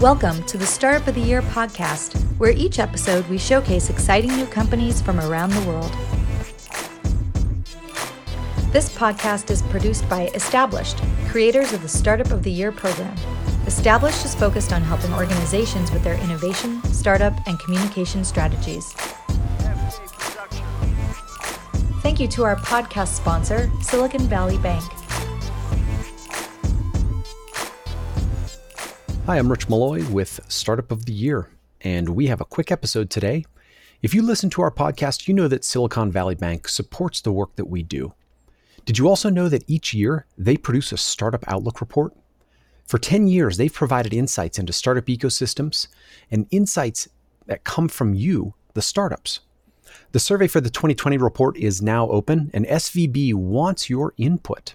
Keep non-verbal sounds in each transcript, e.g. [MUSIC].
Welcome to the Startup of the Year podcast, where each episode we showcase exciting new companies from around the world. This podcast is produced by Established, creators of the Startup of the Year program. Established is focused on helping organizations with their innovation, startup, and communication strategies. Thank you to our podcast sponsor, Silicon Valley Bank. Hi, I'm Rich Malloy with Startup of the Year, and we have a quick episode today. If you listen to our podcast, you know that Silicon Valley Bank supports the work that we do. Did you also know that each year they produce a Startup Outlook report? For 10 years, they've provided insights into startup ecosystems and insights that come from you, the startups. The survey for the 2020 report is now open, and SVB wants your input.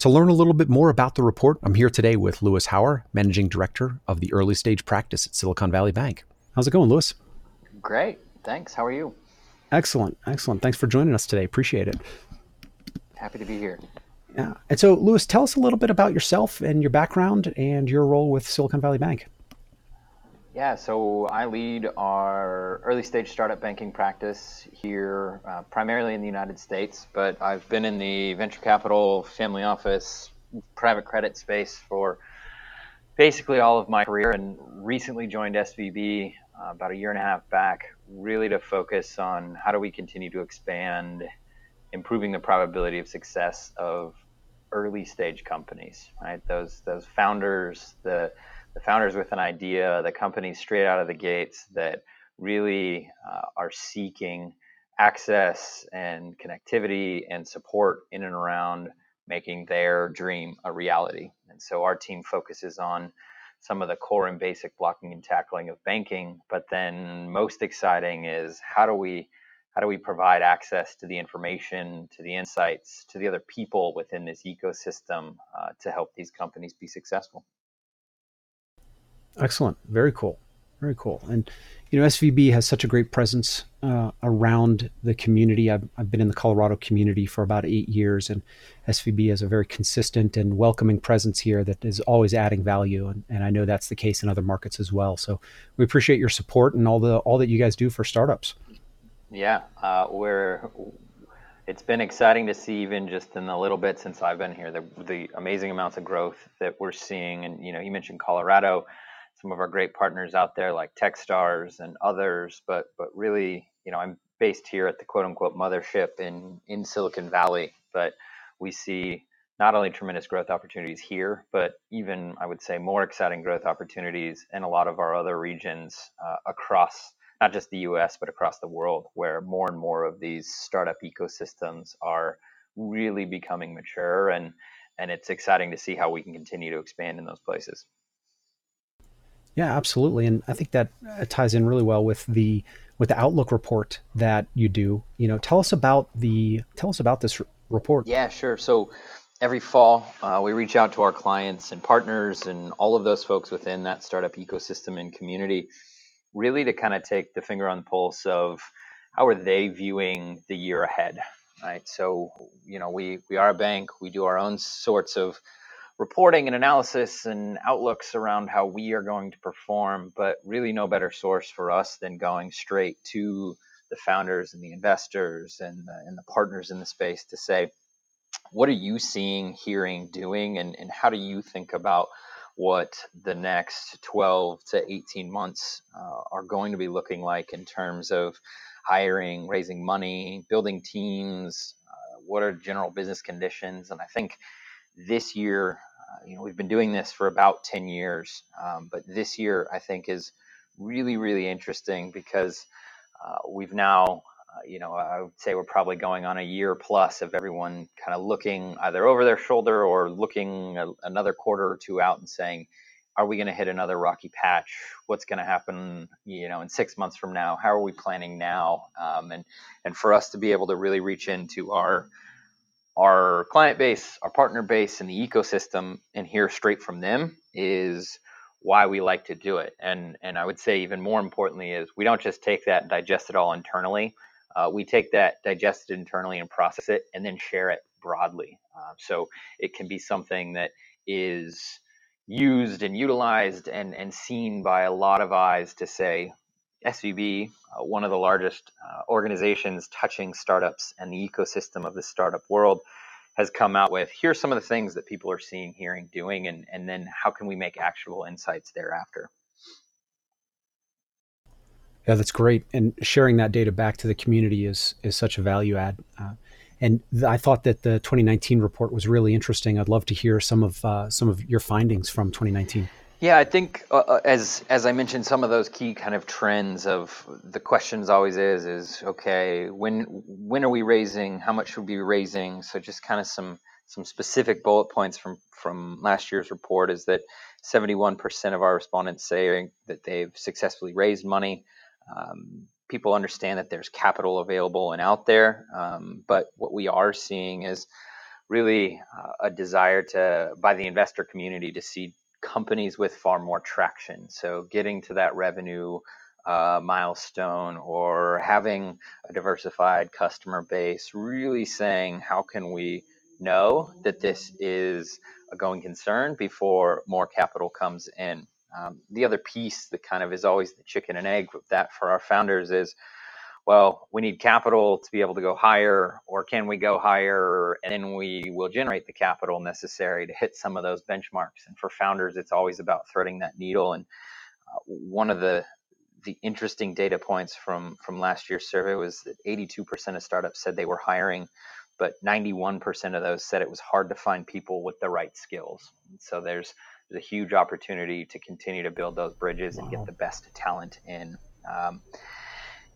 To learn a little bit more about the report, I'm here today with Lewis Hower, Managing Director of the Early Stage Practice at Silicon Valley Bank. How's it going, Lewis? Great. Thanks. How are you? Excellent. Excellent. Thanks for joining us today. Appreciate it. Happy to be here. Yeah. And so, Lewis, tell us a little bit about yourself and your background and your role with Silicon Valley Bank. Yeah, so I lead our early stage startup banking practice here, uh, primarily in the United States, but I've been in the venture capital, family office, private credit space for basically all of my career and recently joined SVB uh, about a year and a half back, really to focus on how do we continue to expand, improving the probability of success of early stage companies, right? Those, those founders, the the founders with an idea, the companies straight out of the gates that really uh, are seeking access and connectivity and support in and around making their dream a reality. And so our team focuses on some of the core and basic blocking and tackling of banking, but then most exciting is how do we how do we provide access to the information, to the insights, to the other people within this ecosystem uh, to help these companies be successful? Excellent. Very cool. Very cool. And, you know, SVB has such a great presence uh, around the community. I've, I've been in the Colorado community for about eight years, and SVB has a very consistent and welcoming presence here that is always adding value. And, and I know that's the case in other markets as well. So we appreciate your support and all the all that you guys do for startups. Yeah, uh, we're it's been exciting to see even just in the little bit since I've been here the, the amazing amounts of growth that we're seeing. And you know, you mentioned Colorado some of our great partners out there like Techstars and others, but but really, you know, I'm based here at the quote unquote mothership in in Silicon Valley, but we see not only tremendous growth opportunities here, but even I would say more exciting growth opportunities in a lot of our other regions uh, across not just the U.S. but across the world, where more and more of these startup ecosystems are really becoming mature, and and it's exciting to see how we can continue to expand in those places. Yeah, absolutely, and I think that uh, ties in really well with the with the Outlook report that you do. You know, tell us about the tell us about this report. Yeah, sure. So every fall, uh, we reach out to our clients and partners and all of those folks within that startup ecosystem and community, really to kind of take the finger on the pulse of how are they viewing the year ahead, right? So, you know, we we are a bank. We do our own sorts of reporting and analysis and outlooks around how we are going to perform, but really no better source for us than going straight to the founders and the investors and the, and the partners in the space to say, what are you seeing, hearing, doing, and, and how do you think about what the next 12 to 18 months uh, are going to be looking like in terms of hiring, raising money, building teams? Uh, what are general business conditions? And I think this year you know, we've been doing this for about 10 years, um, but this year I think is really, really interesting because uh, we've now, uh, you know, I would say we're probably going on a year plus of everyone kind of looking either over their shoulder or looking a, another quarter or two out and saying, are we going to hit another rocky patch? What's going to happen, you know, in six months from now? How are we planning now? Um, and and for us to be able to really reach into our our client base, our partner base, and the ecosystem, and hear straight from them is why we like to do it. And and I would say even more importantly is we don't just take that and digest it all internally. Uh, we take that, digest it internally, and process it, and then share it broadly. Uh, so it can be something that is used and utilized and, and seen by a lot of eyes to say SVB, uh, one of the largest uh, organizations touching startups and the ecosystem of the startup world, has come out with here's some of the things that people are seeing, hearing, doing, and, and then how can we make actionable insights thereafter. Yeah, that's great. And sharing that data back to the community is is such a value add. Uh, and th- I thought that the 2019 report was really interesting. I'd love to hear some of uh, some of your findings from 2019. Yeah, I think uh, uh, as as I mentioned, some of those key kind of trends of the questions always is is okay when when are we raising? How much should we be raising? So just kind of some some specific bullet points from from last year's report is that 71% of our respondents say that they've successfully raised money. Um, people understand that there's capital available and out there, um, but what we are seeing is really uh, a desire to by the investor community to see companies with far more traction. So getting to that revenue uh, milestone or having a diversified customer base, really saying how can we know that this is a going concern before more capital comes in. Um, the other piece that kind of is always the chicken and egg with that for our founders is, well, we need capital to be able to go higher, or can we go higher and then we will generate the capital necessary to hit some of those benchmarks? And for founders, it's always about threading that needle. And uh, one of the the interesting data points from from last year's survey was that 82% of startups said they were hiring, but 91% of those said it was hard to find people with the right skills. So there's there's a huge opportunity to continue to build those bridges wow. and get the best talent in. Um,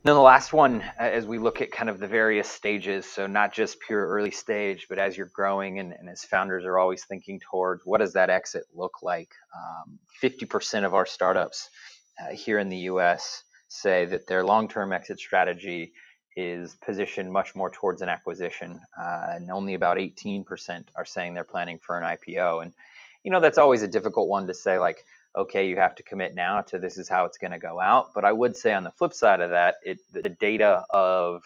then the last one, as we look at kind of the various stages, so not just pure early stage, but as you're growing and, and as founders are always thinking towards what does that exit look like? Um, 50% of our startups uh, here in the US say that their long term exit strategy is positioned much more towards an acquisition, uh, and only about 18% are saying they're planning for an IPO. And you know that's always a difficult one to say like okay you have to commit now to this is how it's going to go out but i would say on the flip side of that it the data of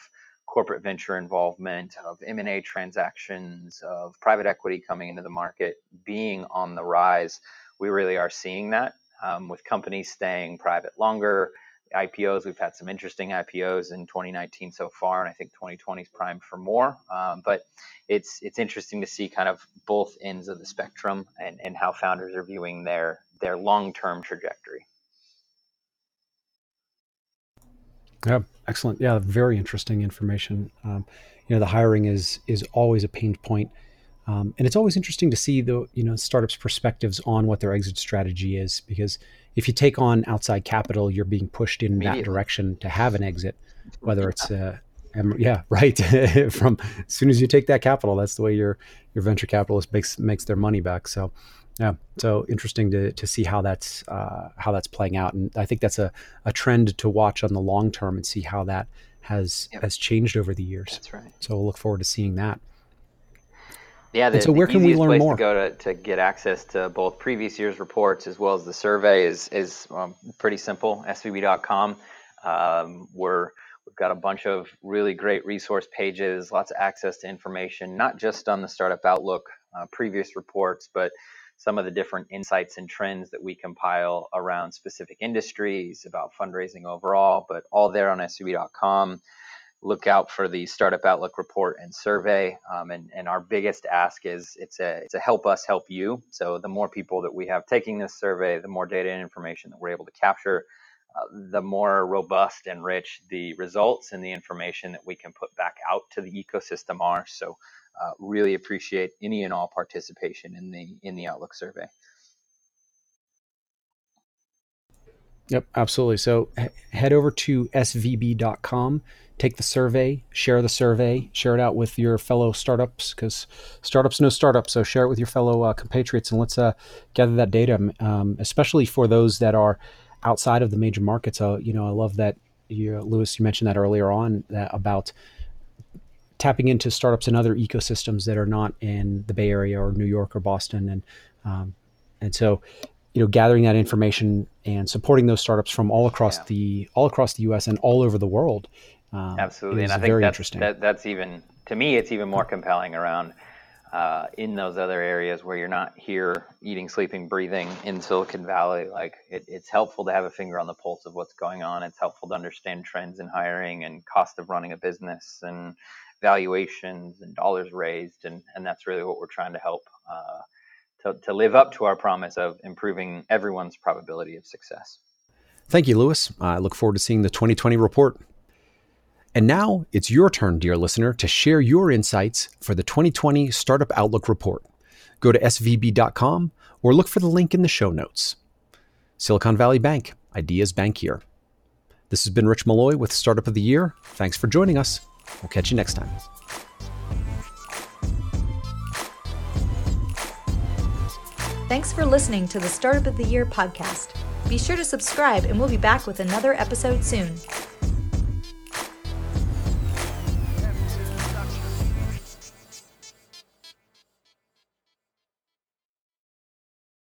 corporate venture involvement of m&a transactions of private equity coming into the market being on the rise we really are seeing that um, with companies staying private longer IPOs. We've had some interesting IPOs in 2019 so far, and I think 2020 is primed for more. Um, but it's it's interesting to see kind of both ends of the spectrum and, and how founders are viewing their their long term trajectory. Yeah, excellent. Yeah, very interesting information. Um, you know, the hiring is is always a pain point. Um, and it's always interesting to see the you know startups' perspectives on what their exit strategy is because if you take on outside capital, you're being pushed in that direction to have an exit, whether [LAUGHS] it's uh, yeah, [LAUGHS] right. From as soon as you take that capital, that's the way your your venture capitalist makes makes their money back. So, yeah, so interesting to to see how that's uh, how that's playing out, and I think that's a, a trend to watch on the long term and see how that has yep. has changed over the years. That's right. So we'll look forward to seeing that. Yeah, the, so where can we learn more? To go to, to get access to both previous year's reports as well as the survey is is um, pretty simple. svb.com. Um, we're we've got a bunch of really great resource pages, lots of access to information, not just on the startup outlook, uh, previous reports, but some of the different insights and trends that we compile around specific industries, about fundraising overall, but all there on svb.com look out for the Startup Outlook report and survey. Um, and, and our biggest ask is it's a, it's a help us help you. So the more people that we have taking this survey, the more data and information that we're able to capture, uh, the more robust and rich the results and the information that we can put back out to the ecosystem are. So uh, really appreciate any and all participation in the in the Outlook survey. Yep, absolutely. So head over to svb.com take the survey, share the survey, share it out with your fellow startups because startups know startups. So share it with your fellow uh, compatriots and let's uh, gather that data, um, especially for those that are outside of the major markets. Uh, you know, I love that you, Lewis, you mentioned that earlier on that about tapping into startups and other ecosystems that are not in the Bay Area or New York or Boston, and um, and so you know gathering that information and supporting those startups from all across yeah. the all across the U.S. and all over the world um, Absolutely, and I think that's, that, that's even to me, it's even more compelling around uh, in those other areas where you're not here eating, sleeping, breathing in Silicon Valley, like it, it's helpful to have a finger on the pulse of what's going on. It's helpful to understand trends in hiring and cost of running a business and valuations and dollars raised, and and that's really what we're trying to help uh, to to live up to our promise of improving everyone's probability of success. Thank you, Lewis. I look forward to seeing the 2020 report. And now it's your turn, dear listener, to share your insights for the 2020 Startup Outlook Report. Go to svb.com or look for the link in the show notes. Silicon Valley Bank, ideas bank here. This has been Rich Malloy with Startup of the Year. Thanks for joining us. We'll catch you next time. Thanks for listening to the Startup of the Year podcast. Be sure to subscribe, and we'll be back with another episode soon.